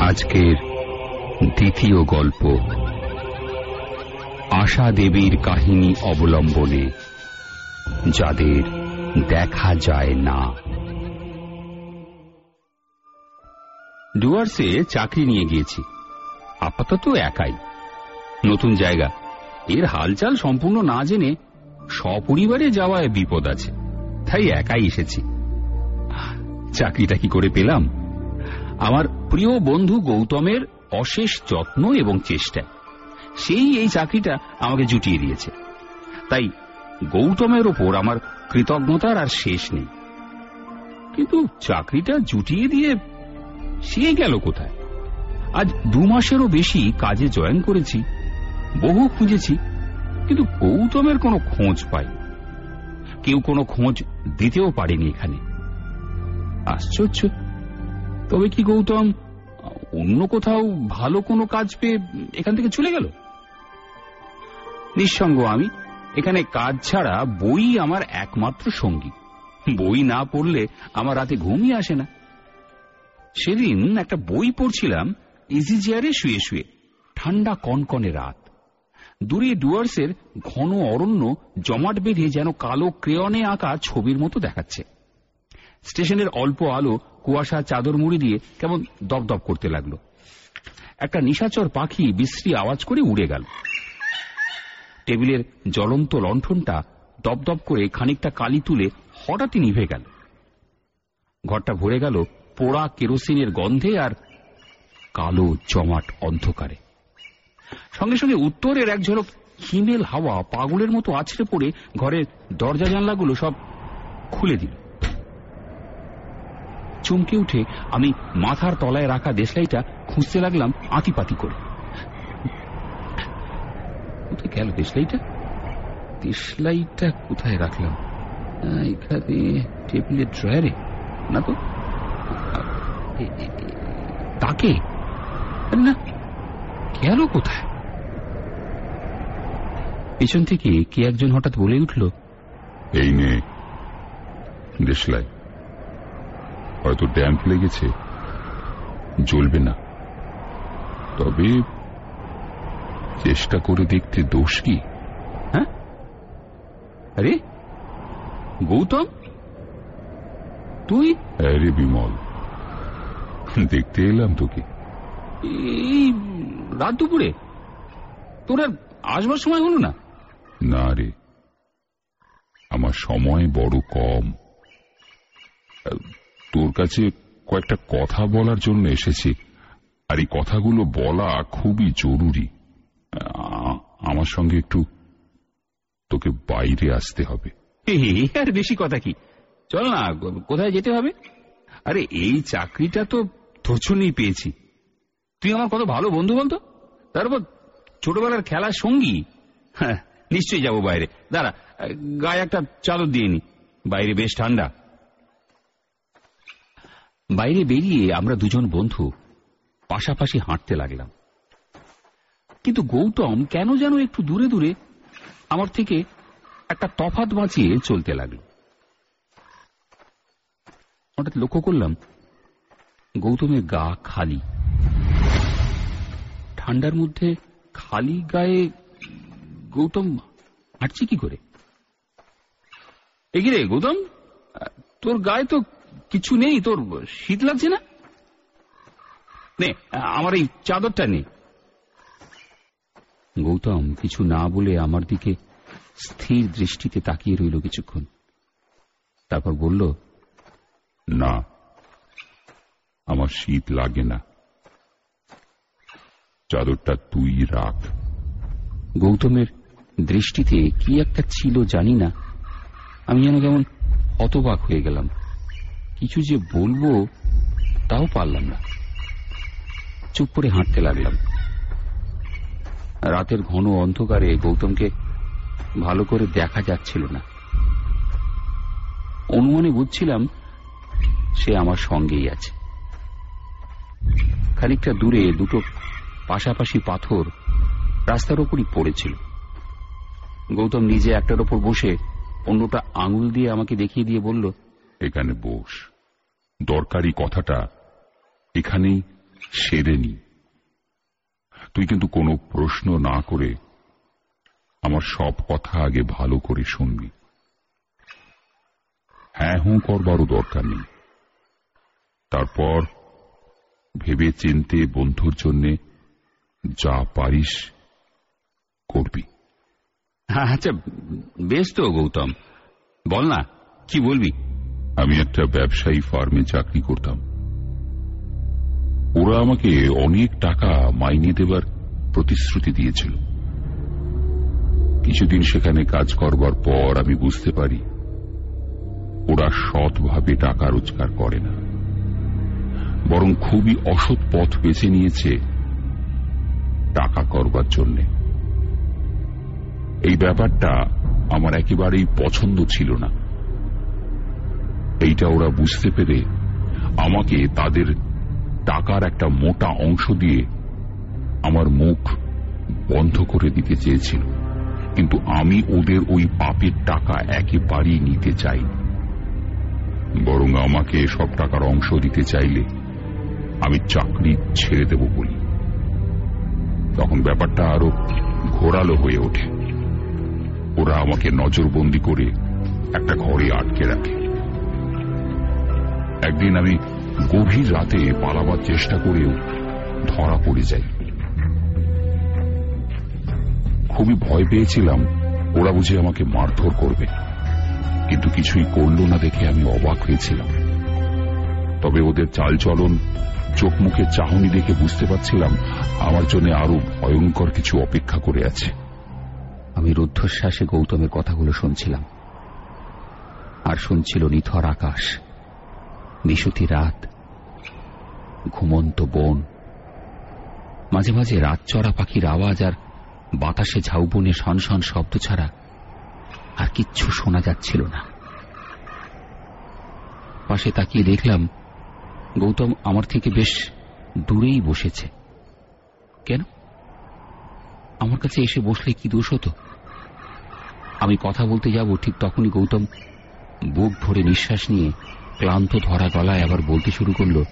আজকের দ্বিতীয় গল্প আশা দেবীর কাহিনী অবলম্বনে, যাদের দেখা যায় না। ডুয়ার্সে চাকরি নিয়ে গিয়েছি। আপাতত একাই। নতুন জায়গা। এর হালচাল সম্পূর্ণ না জেনে সপরিবারে যাওয়ায় বিপদ আছে। তাই একাই এসেছি। চাকরিটা কি করে পেলাম? আমার প্রিয় বন্ধু গৌতমের অশেষ যত্ন এবং চেষ্টা। সেই এই চাকরিটা আমাকে জুটিয়ে দিয়েছে। তাই গৌতমের ওপর আমার কৃতজ্ঞতার আর শেষ নেই। কিন্তু চাকরিটা জুটিয়ে দিয়ে সে গেল কোথায়? আজ দু মাসেরও বেশি কাজে জয়েন করেছি, বহু খুঁজেছি, কিন্তু গৌতমের কোনো খোঁজ পাই কেউ কোনো খোঁজ দিতেও পারেনি এখানে। আশ্চর্য। তবে কি গৌতম, অন্য কোথাও ভালো কোনো কাজ পেয়ে এখান থেকে চলে গেল? নিঃসঙ্গ আমি, এখানে কাজ ছাড়া বই আমার একমাত্র সঙ্গী। বই না পড়লে আমার রাতে ঘুমই আসে না। সেদিন একটা বই পড়ছিলাম, ইজি চেয়ারে শুয়ে শুয়ে, ঠান্ডা কনকনে রাত। দূরে ডুয়ার্সের ঘন অরণ্য জমাট বেঁধে যেন কালো ক্রেয়নে আঁকা ছবির মতো দেখাচ্ছে। স্টেশনের অল্প আলো কুয়াশা চাদর মুড়ি দিয়ে কেমন দপদপ করতে লাগল। একটা নিশাচর পাখি বিশ্রী আওয়াজ করে উড়ে গেল। টেবিলের জ্বলন্ত লণ্ঠনটা দপদপ করে খানিকটা কালি তুলে হঠাৎই নিভে গেল। ঘরটা ভরে গেল পোড়া কেরোসিনের গন্ধে আর কালো জমাট অন্ধকারে। সঙ্গে সঙ্গে উত্তরের এক ঝলক হিমেল হাওয়া পাগলের মতো আছড়ে পড়ে ঘরের দরজা জানলাগুলো সব খুলে দিল। চমকে উঠে আমি মাথার তলায় রাখা দেশলাইটা খুঁজতে লাগলাম আতিপাতি করে। কোথায় গেল দেশলাইটা? দেশলাইটা কোথায় রাখলাম? এখানে টেবিলের ড্রয়ারে, না তো? তাকে? না, গেল কোথায়? পেছন থেকে কে একজন হঠাৎ বলে উঠল, এই নে, দেশলাই। হয়তো ড্যাম্প লেগেছে জ্বলবে না। তবে চেষ্টা করে দেখতে দোষ কি? হ্যাঁ? আরে গৌতম? তুই? আরে বিমল দেখতে এলাম তোকে। এই রাত দুপুরে? তোর আর আসবার সময় হলো না? না রে। আমার সময় বড় কম। তোর কাছে কয়েকটা কথা বলার জন্য এসেছি। আর এই কথাগুলো বলা খুবই জরুরি। আমার সঙ্গে একটু তোকে বাইরে আসতে হবে। আর বেশি কথা কি? চল না কোথায় যেতে হবে? আরে, এই চাকরিটা তো তোর পেয়েছি। তুই আমার কত ভালো বন্ধু বলতো? তারপর ছোটবেলার খেলার সঙ্গী? হ্যাঁ নিশ্চয়ই যাব বাইরে। দাঁড়া, গায়ে একটা চাদর দিয়ে নি। বাইরে বেশ ঠান্ডা। বাইরে বেরিয়ে আমরা দুজন বন্ধু পাশাপাশি হাঁটতে লাগলাম। কিন্তু গৌতম কেন যেন একটু দূরে দূরে আমার থেকে একটা তফাত বাঁচিয়ে চলতে লাগল। হঠাৎ লক্ষ্য করলাম গৌতমের গা খালি। ঠান্ডার মধ্যে খালি গায়ে গৌতম হাঁটছে কি করে? এগিরে গৌতম, তোর গায়ে তো কিছু নেই তোর শীত লাগছে না? নে আমার এই চাদরটা নেই গৌতম কিছু না বলে আমার দিকে স্থির দৃষ্টিতে তাকিয়ে রইল কিছুক্ষণ। তারপর বলল না আমার শীত লাগে না। চাদরটা তুই রাখ। গৌতমের দৃষ্টিতে কি একটা ছিল জানি না। আমি যেন কেমন হতবাক হয়ে গেলাম। কিছু যে বলব, তাও পারলাম না। চুপ করে হাঁটতে লাগলাম। রাতের ঘন অন্ধকারে গৌতমকে ভালো করে দেখা যাচ্ছিল না। অনুমানে বুঝছিলাম সে আমার সঙ্গেই আছে। খানিকটা দূরে দুটো পাশাপাশি পাথর রাস্তার ওপরই পড়েছিল। গৌতম নিজে একটার ওপর বসে অন্যটা আঙুল দিয়ে আমাকে দেখিয়ে দিয়ে বলল এখানে বস। দরকারি কথাটা এখানেই সেরে নি তুই কিন্তু কোনো প্রশ্ন না করে আমার সব কথা আগে ভালো করে শুনবি। হ্যাঁ হুঁ করবারও দরকার নেই। তারপর ভেবে চিনতে বন্ধুর জন্যে যা পারিস করবি। আচ্ছা বেশ তো গৌতম। বল না, কি বলবি? আমি একটা ব্যবসায়ী ফার্মে চাকরি করতাম। ওরা আমাকে অনেক টাকা মাইনে দেবার প্রতিশ্রুতি দিয়েছিল। কিছুদিন সেখানে কাজ করবার পর আমি বুঝতে পারি, ওরা সৎভাবে টাকা রোজগার করে না। বরং খুবই অসৎ পথ বেছে নিয়েছে টাকা করবার জন্যে। এই ব্যাপারটা আমার একেবারেই পছন্দ ছিল না। এইটা ওরা বুঝতে পেরে আমাকে তাদের টাকার একটা মোটা অংশ দিয়ে আমার মুখ বন্ধ করে দিতে চেয়েছিল। কিন্তু আমি ওদের ওই পাপের টাকা একেবারেই নিতে চাই বরং আমাকে সব টাকার অংশ দিতে চাইলে আমি চাকরি ছেড়ে দেব বলি। তখন ব্যাপারটা আরও ঘোরালো হয়ে ওঠে। ওরা আমাকে নজরবন্দি করে একটা ঘরে আটকে রাখে। একদিন আমি গভীর রাতে পালাবার চেষ্টা করেও ধরা পড়ে যাই। খুবই ভয় পেয়েছিলাম, ওরা বুঝে আমাকে মারধর করবে। কিন্তু কিছুই করল না দেখে আমি অবাক হয়েছিলাম। তবে ওদের চালচলন চোখ মুখে চাহনি দেখে বুঝতে পারছিলাম আমার জন্য আরও ভয়ঙ্কর কিছু অপেক্ষা করে আছে। আমি রুদ্ধশ্বাসে গৌতমের কথাগুলো শুনছিলাম। আর শুনছিল নিথর আকাশ। নিশুতি রাত, ঘুমন্ত বন, মাঝে মাঝে রাত চড়া পাখির আওয়াজ আর বাতাসে ঝাউবনে সনসন শব্দ ছাড়া আর কিচ্ছু শোনা যাচ্ছিল না। পাশে তাকিয়ে দেখলাম গৌতম আমার থেকে বেশ দূরেই বসেছে। কেন? আমার কাছে এসে বসলে কি দোষ হতো? আমি কথা বলতে যাব, ঠিক তখনই গৌতম বুক ভরে নিঃশ্বাস নিয়ে ক্লান্ত ধরা গলায় আবার বলতে শুরু করল,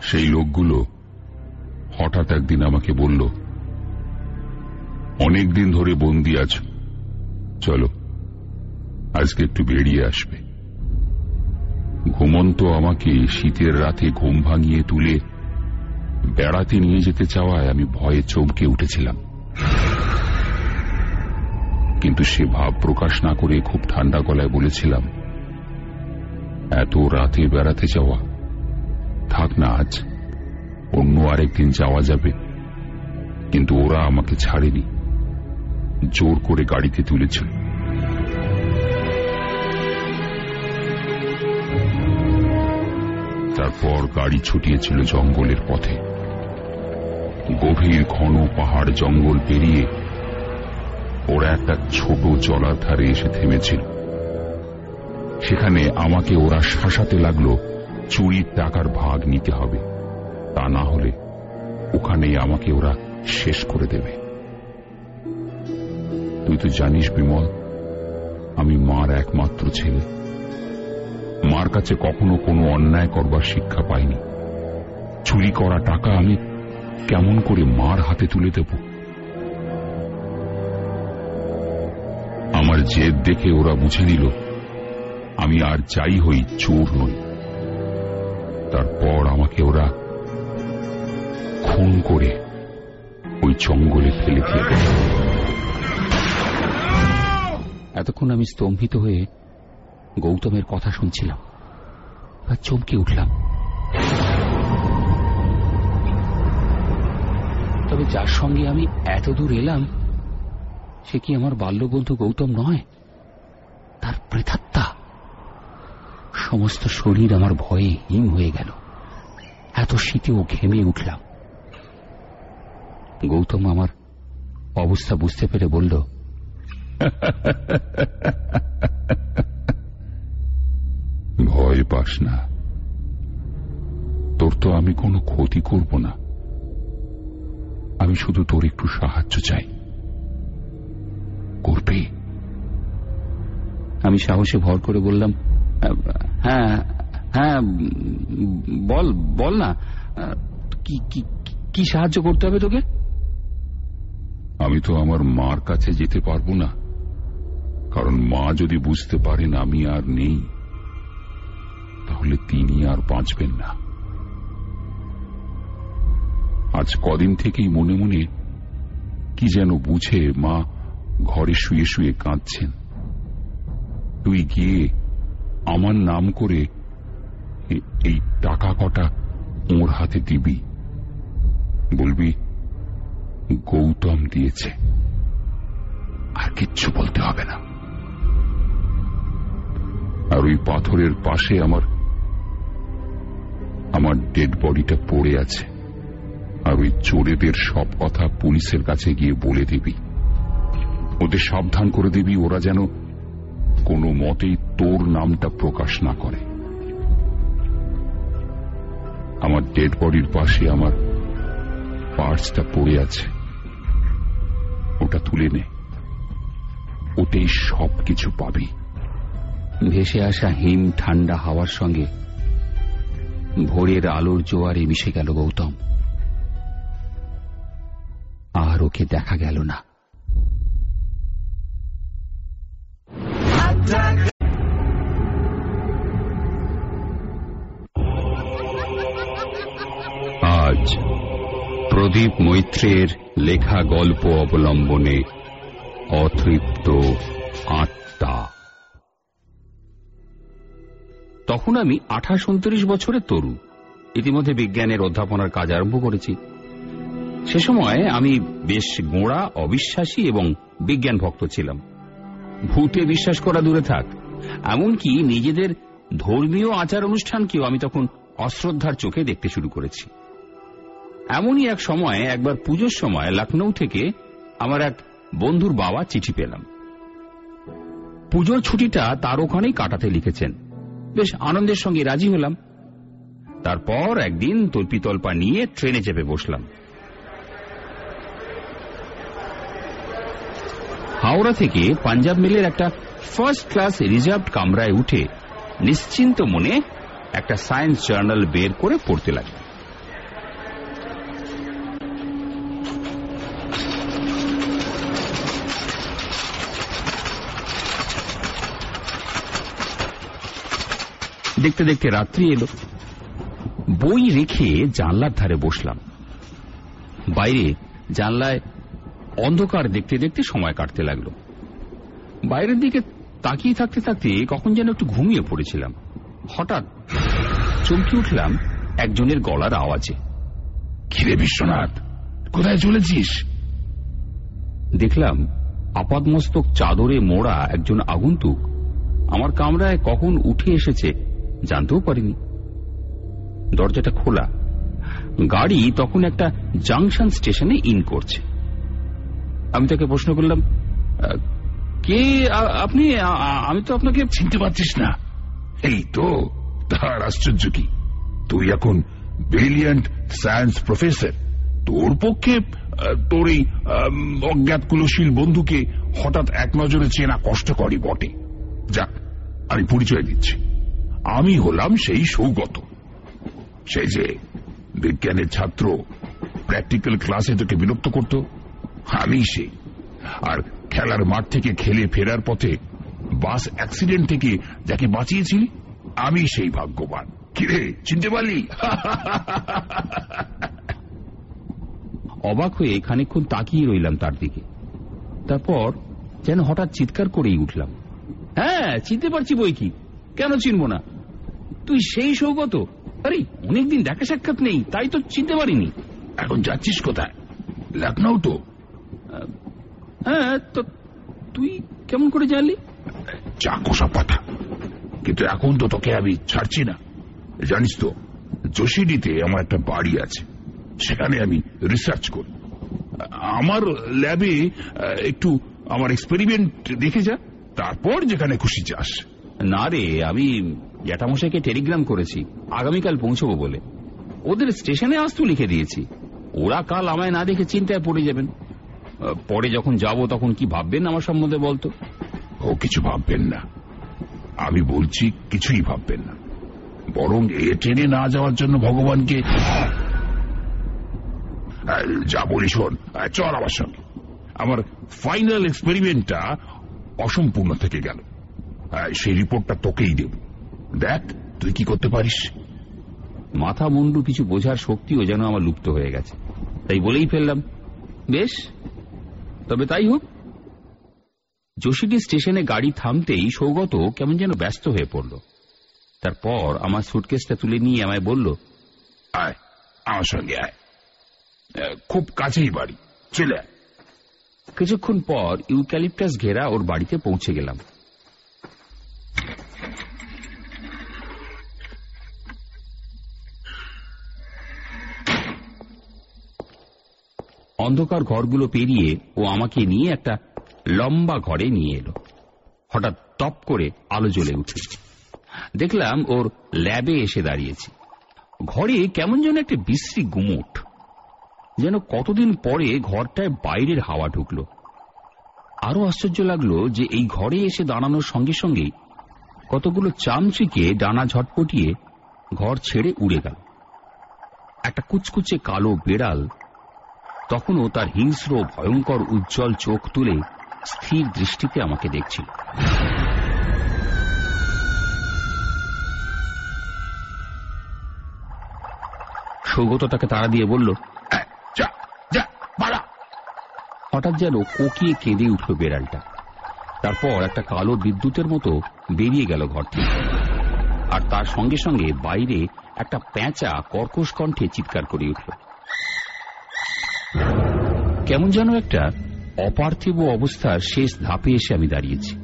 সেই লোকগুলো হঠাৎ একদিন আমাকে বলল, অনেক দিন ধরে বন্দি আছো। চলো, আজকে একটু বেরিয়ে আসবে। ঘুমন্ত আমাকে শীতের রাতে ঘুম ভাঙিয়ে তুলে বেড়াতে নিয়ে যেতে চাওয়ায় আমি ভয়ে চমকে উঠেছিলাম। কিন্তু সে ভাব প্রকাশ না করে খুব ঠান্ডা গলায় বলেছিলাম এত রাতে বেড়াতে যাওয়া। থাক না আজ, অন্য আরেকদিন যাওয়া যাবে। কিন্তু ওরা আমাকে ছাড়েনি। জোর করে গাড়িতে তুলেছিল তারপর গাড়ি ছুটিয়েছিল জঙ্গলের পথে। গভীর ঘন পাহাড় জঙ্গল পেরিয়ে ওরা একটা ছোট জলার ধারে এসে থেমেছিল। সেখানে আমাকে ওরা শাসাতে লাগল, চুরির টাকার ভাগ নিতে হবে। তা না হলে ওখানেই আমাকে ওরা শেষ করে দেবে। তুই তো জানিস বিমল, আমি মার একমাত্র ছেলে। মার কাছে কখনো কোনো অন্যায় করবার শিক্ষা পাইনি। চুরি করা টাকা আমি কেমন করে মার হাতে তুলে দেব? আমার জেদ দেখে ওরা বুঝে নিল আমি আর যাই হই চোর নই। তারপর আমাকে ওরা খুন করে ওই জঙ্গলে ফেলে দিয়ে এতক্ষণ আমি স্তম্ভিত হয়ে গৌতমের কথা শুনছিলাম আর চমকে উঠলাম। তবে যার সঙ্গে আমি এত দূর এলাম, সে কি আমার বাল্য বাল্যবন্ধু গৌতম নয়? তার প্রেতাত্মা সমস্ত শরীর আমার ভয়ে হিম হয়ে গেল। এত শীতেও ঘেমে উঠলাম। গৌতম আমার অবস্থা বুঝতে পেরে বলল ভয় পাস না। তোর তো আমি কোনো ক্ষতি করব না। আমি শুধু তোর একটু সাহায্য চাই। করবে? আমি সাহসে ভর করে বললাম হ্যাঁ হ্যাঁ বল বল না। কি- কি সাহায্য করতে হবে তোকে? আমি তো আমার মার কাছে যেতে পারব না। কারণ মা যদি বুঝতে পারেন আমি আর নেই, তাহলে তিনি আর বাঁচবেন না। আজ কদিন থেকেই মনে মনে কি যেন বুঝে মা ঘরে শুয়ে শুয়ে কাঁদছেন। তুই গিয়ে আমার নাম করে এই টাকা কটা ওর হাতে দিবি? বলবি, গৌতম দিয়েছে। আর কিচ্ছু বলতে হবে না। আর ওই পাথরের পাশে আমার আমার ডেড বডিটা পড়ে আছে। আর ওই চোরেদের সব কথা পুলিশের কাছে গিয়ে বলে দিবি। ওদের সাবধান করে দিবি, ওরা যেন কোনো মতেই তোর নামটা প্রকাশ না করে। আমার ডেড বডির পাশে আমার পার্সটা পড়ে আছে। ওটা তুলে নে। ওতেই সব কিছু পাবি। ভেসে আসা হিম ঠান্ডা হাওয়ার সঙ্গে ভোরের আলোর জোয়ারে মিশে গেল গৌতম। আর ওকে দেখা গেল না। আজ প্রদীপ মৈত্রের লেখা গল্প অবলম্বনে অতৃপ্ত আত্মা। তখন আমি আঠাশ উনত্রিশ বছরের তরুণ। ইতিমধ্যে বিজ্ঞানের অধ্যাপনার কাজ আরম্ভ করেছি। সে সময় আমি বেশ গোড়া, অবিশ্বাসী এবং বিজ্ঞান ভক্ত ছিলাম। ভূতে বিশ্বাস করা দূরে থাক, এমনকি নিজেদের ধর্মীয় আচার অনুষ্ঠানকেও আমি তখন অশ্রদ্ধার চোখে দেখতে শুরু করেছি। এমনই এক সময়, একবার পুজোর সময় লখনৌ থেকে আমার এক বন্ধুর বাবা চিঠি পেলাম। পুজোর ছুটিটা তার ওখানেই কাটাতে লিখেছেন। বেশ আনন্দের সঙ্গে রাজি হলাম। তারপর একদিন তল্পিতল্পা নিয়ে ট্রেনে চেপে বসলাম। হাওড়া থেকে পাঞ্জাব মেলের একটা ফার্স্ট ক্লাস রিজার্ভড কামরায় উঠে নিশ্চিন্ত মনে একটা সায়েন্স জার্নাল বের করে পড়তে লাগলাম। দেখতে দেখতে রাত্রি এলো। বই রেখে জানলার ধারে বসলাম। বাইরে জানলায় অন্ধকার দেখতে দেখতে সময় কাটতে লাগল। বাইরের দিকে তাকিয়ে থাকতে থাকতে কখন যেন একটু ঘুমিয়ে পড়েছিলাম। হঠাৎ চমকে উঠলাম একজনের গলার আওয়াজে। কিরে বিশ্বনাথ কোথায় চলেছিস? দেখলাম আপাদমস্তক চাদরে মোড়া একজন আগন্তুক আমার কামরায় কখন উঠে এসেছে জানতেও পারিনি। দরজাটা খোলা। গাড়ি তখন একটা জাংশন স্টেশনে ইন করছে। আমি তাকে প্রশ্ন করলাম কে আপনি? আমি তো আপনাকে চিনতে পারছিস না। এই তো, তার আশ্চর্য কি? তুই এখন ব্রিলিয়ান্ট সায়েন্স প্রফেসর। তোর পক্ষে তোর এই অজ্ঞাত কুলশীল বন্ধুকে হঠাৎ এক নজরে চেনা কষ্টকরই বটে। যাক, আমি পরিচয় দিচ্ছি। আমি হলাম সেই সৌগত। সেই যে বিজ্ঞানের ছাত্র প্র্যাকটিক্যাল ক্লাসে তোকে বিরক্ত করত আমি সে। আর খেলার মাঠ থেকে খেলে ফেরার পথে বাস অ্যাক্সিডেন্ট থেকে যাকে বাঁচিয়েছিলি আমি সেই ভাগ্যবান। কিরে চিনতে পারলি? অবাক হয়ে খানিক্ষণ তাকিয়ে রইলাম তার দিকে। তারপর যেন হঠাৎ চিৎকার করেই উঠলাম। হ্যাঁ চিনতে পারছি বই কি। কেন চিনব না? তুই সেই সৌগত? আরে অনেকদিন দেখা সাক্ষাৎ নেই তাই তো চিনতে পারিনি। এখন যাচ্ছিস কোথায়? লখনৌ তো। হ্যাঁ তো তুই কেমন করে জানলি? যা কোষা পাতা। কিন্তু এখন তো তোকে আমি ছাড়ছি না। জানিস তো যোশীডিতে আমার একটা বাড়ি আছে। সেখানে আমি রিসার্চ করি। আমার ল্যাবে একটু আমার এক্সপেরিমেন্ট দেখে যা তারপর যেখানে খুশি যাস। না রে, আমি জ্যাঠামশাইকে টেলিগ্রাম করেছি, আগামীকাল পৌঁছবো বলে। ওদের স্টেশনে আসতে লিখে দিয়েছি। ওরা কাল আমায় না দেখে চিন্তায় পড়ে যাবেন। পরে যখন যাব তখন কি ভাববেন আমার সম্বন্ধে বলতো? ও কিছু ভাববেন না। আমি বলছি কিছুই ভাববেন না। বরং এ ট্রেনে না যাওয়ার জন্য ভগবানকে যা বলি শোন চল আমার সঙ্গে। আমার ফাইনাল এক্সপেরিমেন্টটা অসম্পূর্ণ থেকে গেল। সেই রিপোর্টটা তোকেই দেব। দেখ তুই কি করতে পারিস? মাথা মুন্ডু কিছু বোঝার শক্তিও যেন আমার লুপ্ত হয়ে গেছে। তাই বলেই ফেললাম। বেশ তবে তাই হোক। যোশীটি স্টেশনে গাড়ি থামতেই সৌগত কেমন যেন ব্যস্ত হয়ে পড়ল। তারপর আমার সুটকেসটা তুলে নিয়ে আমায় বলল আয় আমার সঙ্গে আয়। খুব কাছেই বাড়ি চলে কিছুক্ষণ পর ইউক্যালিপটাস ঘেরা ওর বাড়িতে পৌঁছে গেলাম। অন্ধকার ঘরগুলো পেরিয়ে ও আমাকে নিয়ে একটা লম্বা ঘরে নিয়ে এলো। হঠাৎ টপ করে আলো জ্বলে উঠে। দেখলাম ওর ল্যাবে এসে দাঁড়িয়েছি। ঘরে কেমন যেন একটা বিশ্রী গুমুট। যেন কতদিন পরে ঘরটায় বাইরের হাওয়া ঢুকলো। আরও আশ্চর্য লাগল যে এই ঘরে এসে দাঁড়ানোর সঙ্গে সঙ্গেই কতগুলো চামচিকে ডানা ঝটপটিয়ে ঘর ছেড়ে উড়ে গেল। একটা কুচকুচে কালো বেড়াল তখনও তার হিংস্র ভয়ঙ্কর উজ্জ্বল চোখ তুলে স্থির দৃষ্টিতে আমাকে দেখছিল। সৌগত তাকে তাড়া দিয়ে বলল হঠাৎ যেন কোকিয়ে কেঁদে উঠল বেড়ালটা। তারপর একটা কালো বিদ্যুতের মতো বেরিয়ে গেল ঘর থেকে। আর তার সঙ্গে সঙ্গে বাইরে একটা প্যাঁচা কর্কশ কণ্ঠে চিৎকার করে উঠল। কেমন যেন একটা অপার্থিব অবস্থার শেষ ধাপে এসে আমি দাঁড়িয়েছি।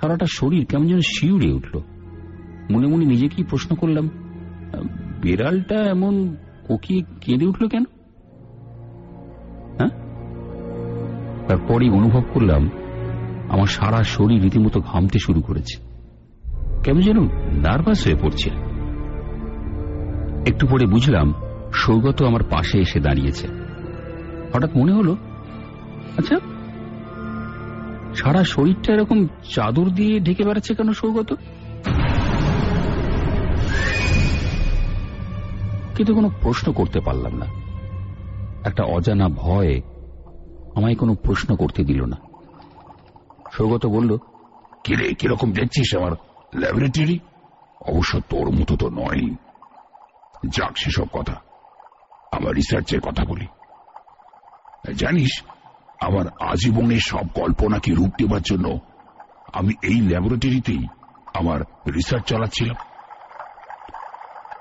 সারাটা শরীর কেমন যেন শিউরে উঠল। মনে মনে নিজেকেই প্রশ্ন করলাম, বেড়ালটা এমন কোকিয়ে কেঁদে উঠল কেন? হ্যাঁ? তারপরেই অনুভব করলাম, আমার সারা শরীর রীতিমতো ঘামতে শুরু করেছে। কেমন যেন নার্ভাস হয়ে পড়ছে। একটু পরে বুঝলাম, সৌগত আমার পাশে এসে দাঁড়িয়েছে। হঠাৎ মনে হলো আচ্ছা সারা শরীরটা এরকম চাদর দিয়ে ঢেকে বেড়াচ্ছে কেন সৌগত? কিন্তু কোনো প্রশ্ন করতে পারলাম না। একটা অজানা ভয় আমায় কোনো প্রশ্ন করতে দিল না। সৌগত বলল, কিরে, কীরকম দেখছিস আমার ল্যাবরেটরি? অবশ্য তোর মতো তো নয় যাক সেসব কথা আমার রিসার্চের কথা বলি। জানিস, আমার আজীবনের সব কল্পনাকে রূপ দেবার জন্য আমি এই ল্যাবরেটরিতেই আমার রিসার্চ চালাচ্ছিলাম।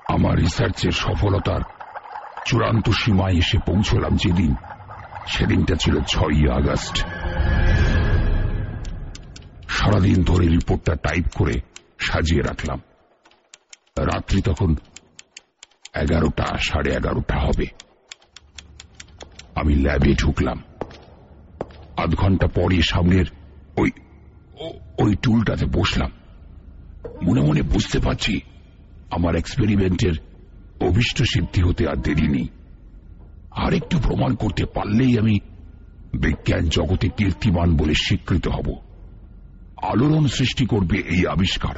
আমার রিসার্চের সফলতার চূড়ান্ত সীমায় এসে পৌঁছলাম যেদিন, সেদিনটা ছিল ছয়ই আগস্ট। সারাদিন ধরে রিপোর্টটা টাইপ করে সাজিয়ে রাখলাম। রাত্রি তখন এগারোটা, সাড়ে এগারোটা হবে। আমি ল্যাবে ঢুকলাম। আধ ঘণ্টা পরে সামনের ওই ওই টুলটাতে বসলাম। মনে মনে বুঝতে পারছি আমার এক্সপেরিমেন্টের অভিষ্ট সিদ্ধি হতে আর দেরি নেই। আর একটু প্রমাণ করতে পারলেই আমি বিজ্ঞান জগতে কীর্তিমান বলে স্বীকৃত হব। আলোড়ন সৃষ্টি করবে এই আবিষ্কার।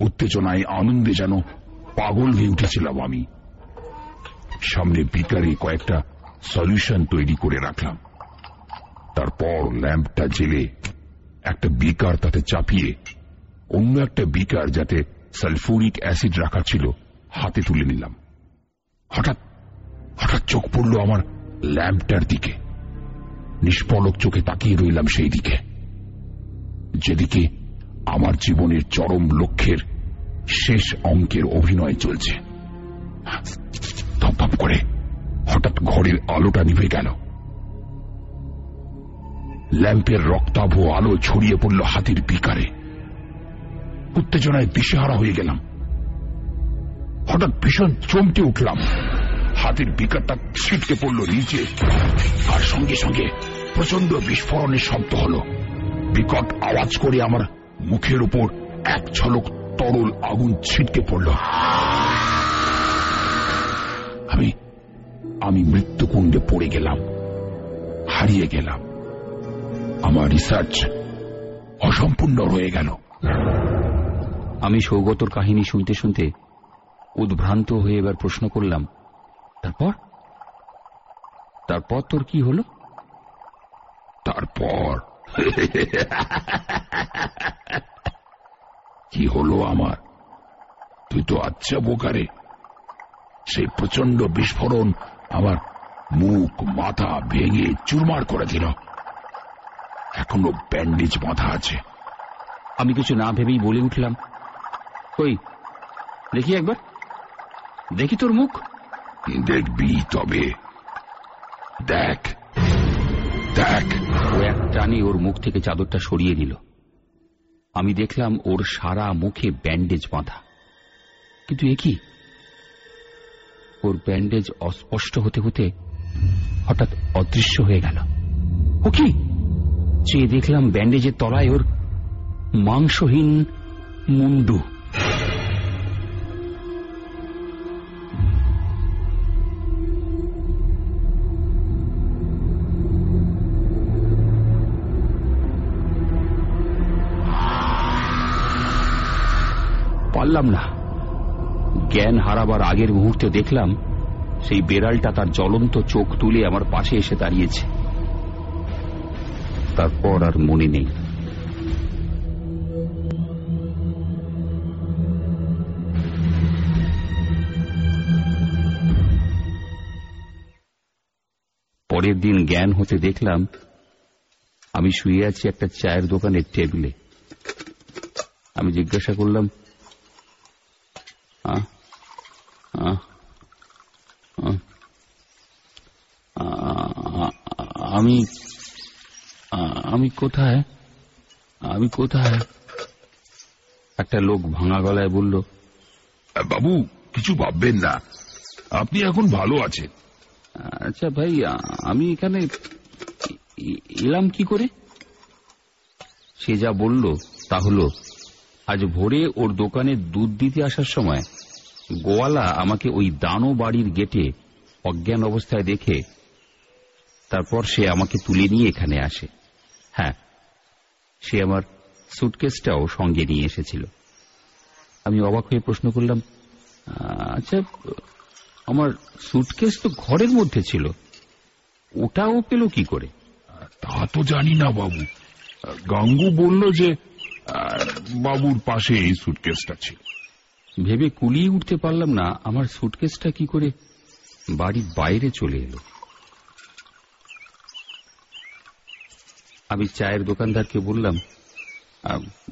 উত্তেজনায় আনন্দে যেন পাগল হয়ে উঠেছিলাম আমি। সামনে বিকারে কয়েকটা সলিউশন তৈরি করে রাখলাম। তারপর ল্যাম্পটা জেলে একটা বিকার তাতে চাপিয়ে অন্য একটা বিকার যাতে সালফুরিক অ্যাসিড রাখা ছিল, হাতে তুলে নিলাম। হঠাৎ হঠাৎ চোখ পড়ল আমার ল্যাম্পটার দিকে। নিষ্পলক চোখে তাকিয়ে রইলাম সেই দিকে। যেদিকে আমার জীবনের চরম লক্ষ্যের শেষ অঙ্কের অভিনয় চলছে। ধপ করে ঘরের আলোটা নিভে গেল। ল্যাম্পের রক্তাভ আলো ছড়িয়ে পড়ল হাতির বিকারে। উত্তেজনায় দিশেহারা হয়ে গেলাম। হঠাৎ ভীষণ চমকে উঠলাম। হাতির বিকারটা ছিটকে পড়ল নিচে। আর সঙ্গে সঙ্গে প্রচণ্ড বিস্ফোরণের শব্দ হল। বিকট আওয়াজ করে আমার মুখের উপর এক ঝলক তরল আগুন ছিটকে পড়ল। আমি আমি মৃত্যুকুণ্ডে পড়ে গেলাম হারিয়ে গেলাম। আমার রিসার্চ অসম্পূর্ণ রয়ে গেল। আমি সৌগতর কাহিনী শুনতে শুনতে উদ্ভ্রান্ত হয়ে এবার প্রশ্ন করলাম তারপর? তারপর তোর কি হলো? তারপর? কি হলো আমার? তুই তো আচ্ছা বোকারে। সেই প্রচণ্ড বিস্ফোরণ আমার মুখ মাথা ভেঙে চুরমার করে দিল এখনও ব্যান্ডেজ বাঁধা আছে। আমি কিছু না ভেবেই বলে উঠলাম কই দেখি একবার। দেখি তোর মুখ। দেখবি তবে। দেখ দেখ। ও এক টানে ওর মুখ থেকে চাদরটা সরিয়ে দিল আমি দেখলাম ওর সারা মুখে ব্যান্ডেজ বাঁধা। কিন্তু এ কি? ওর ব্যান্ডেজ অস্পষ্ট হতে হতে হঠাৎ অদৃশ্য হয়ে গেল। ও কি? চেয়ে দেখলাম ব্যান্ডেজের তলায় ওর মাংসহীন মুন্ডু। পারলাম না। জ্ঞান হারাবার আগের মুহূর্তে দেখলাম সেই বেড়ালটা তার জ্বলন্ত চোখ তুলে আমার পাশে এসে দাঁড়িয়েছে। তারপর আর মনে নেই। পরের দিন জ্ঞান হতে দেখলাম আমি শুয়ে আছি একটা চায়ের দোকানের টেবিলে। আমি জিজ্ঞাসা করলাম আ, আমি আমি কোথায়? আমি কোথায়? একটা লোক ভাঙা গলায় বলল বাবু কিছু ভাববেন না। আপনি এখন ভালো আছেন। আচ্ছা ভাই আমি এখানে এলাম কি করে? সে যা বলল তা হলো আজ ভোরে ওর দোকানে দুধ দিতে আসার সময় গোয়ালা আমাকে ওই দানো বাড়ির গেটে অজ্ঞান অবস্থায় দেখে তারপর সে আমাকে তুলে নিয়ে এখানে আসে। হ্যাঁ সে আমার সুটকেসটাও সঙ্গে নিয়ে এসেছিল। আমি অবাক হয়ে প্রশ্ন করলাম আচ্ছা আমার সুটকেস তো ঘরের মধ্যে ছিল, ওটাও পেল কি করে? তা তো জানি না বাবু। গাঙ্গু বলল যে বাবুর পাশে এই সুটকেসটা ছিল। ভেবে কুলিয়ে উঠতে পারলাম না আমার সুটকেসটা কি করে বাড়ির বাইরে চলে এলো। আমি চায়ের দোকানদারকে বললাম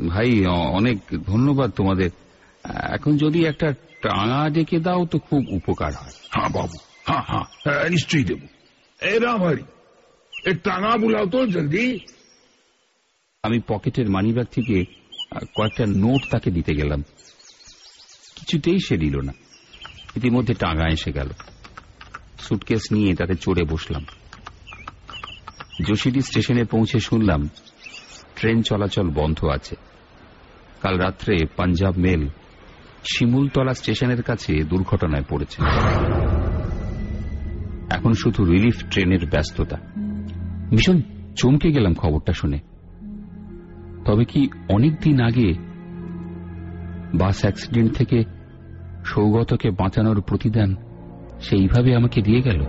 ভাই অনেক ধন্যবাদ তোমাদের। এখন যদি একটা টাঙা ডেকে দাও তো খুব উপকার হয়। হ্যাঁ বাবু। হ্যাঁ হ্যাঁ হ্যাঁ, নিশ্চয়ই দেবো। এ রামারি এ টাঙা বুলাও তো জলদি। আমি পকেটের মানিব্যাগ থেকে কয়েকটা নোট তাকে দিতে গেলাম। কিছুতেই সে দিল না। ইতিমধ্যে টাঙা এসে গেল। সুটকেস নিয়ে তাতে চড়ে বসলাম। যোশীডি স্টেশনে পৌঁছে শুনলাম, ট্রেন চলাচল বন্ধ আছে। কাল রাত্রে পাঞ্জাব মেল শিমুলতলা স্টেশনের কাছে দুর্ঘটনায় পড়েছে। এখন শুধু রিলিফ ট্রেনের ব্যস্ততা। ভীষণ চমকে গেলাম খবরটা শুনে। তবে কি অনেক দিন আগে বাস অ্যাক্সিডেন্ট থেকে সৌগতকে বাঁচানোর প্রতিদান সেইভাবে আমাকে দিয়ে গেল।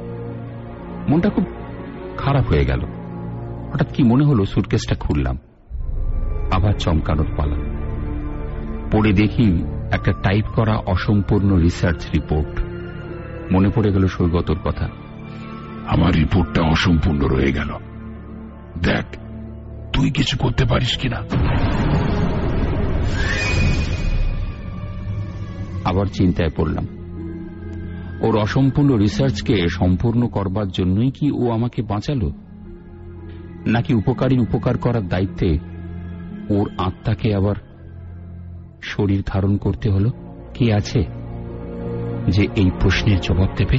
মনটা খুব খারাপ হয়ে গেল। হঠাৎ কি মনে হলো সুটকেসটা খুললাম। আবার চমকানোর পালা। পড়ে দেখি একটা টাইপ করা অসম্পূর্ণ রিসার্চ রিপোর্ট। মনে পড়ে গেল সৌগতর কথা। আমার রিপোর্টটা অসম্পূর্ণ রয়ে গেল। দেখ, তুই কিছু করতে পারিস কিনা? আবার চিন্তায় পড়লাম। ওর অসম্পূর্ণ রিসার্চকে সম্পূর্ণ করবার জন্যই কি ও আমাকে বাঁচালো? নাকি উপকারী উপকার করার দায়িত্বে ওর আত্মাকে আবার শরীর ধারণ করতে হলো? কি আছে যে এই প্রশ্নের জবাব দেবে?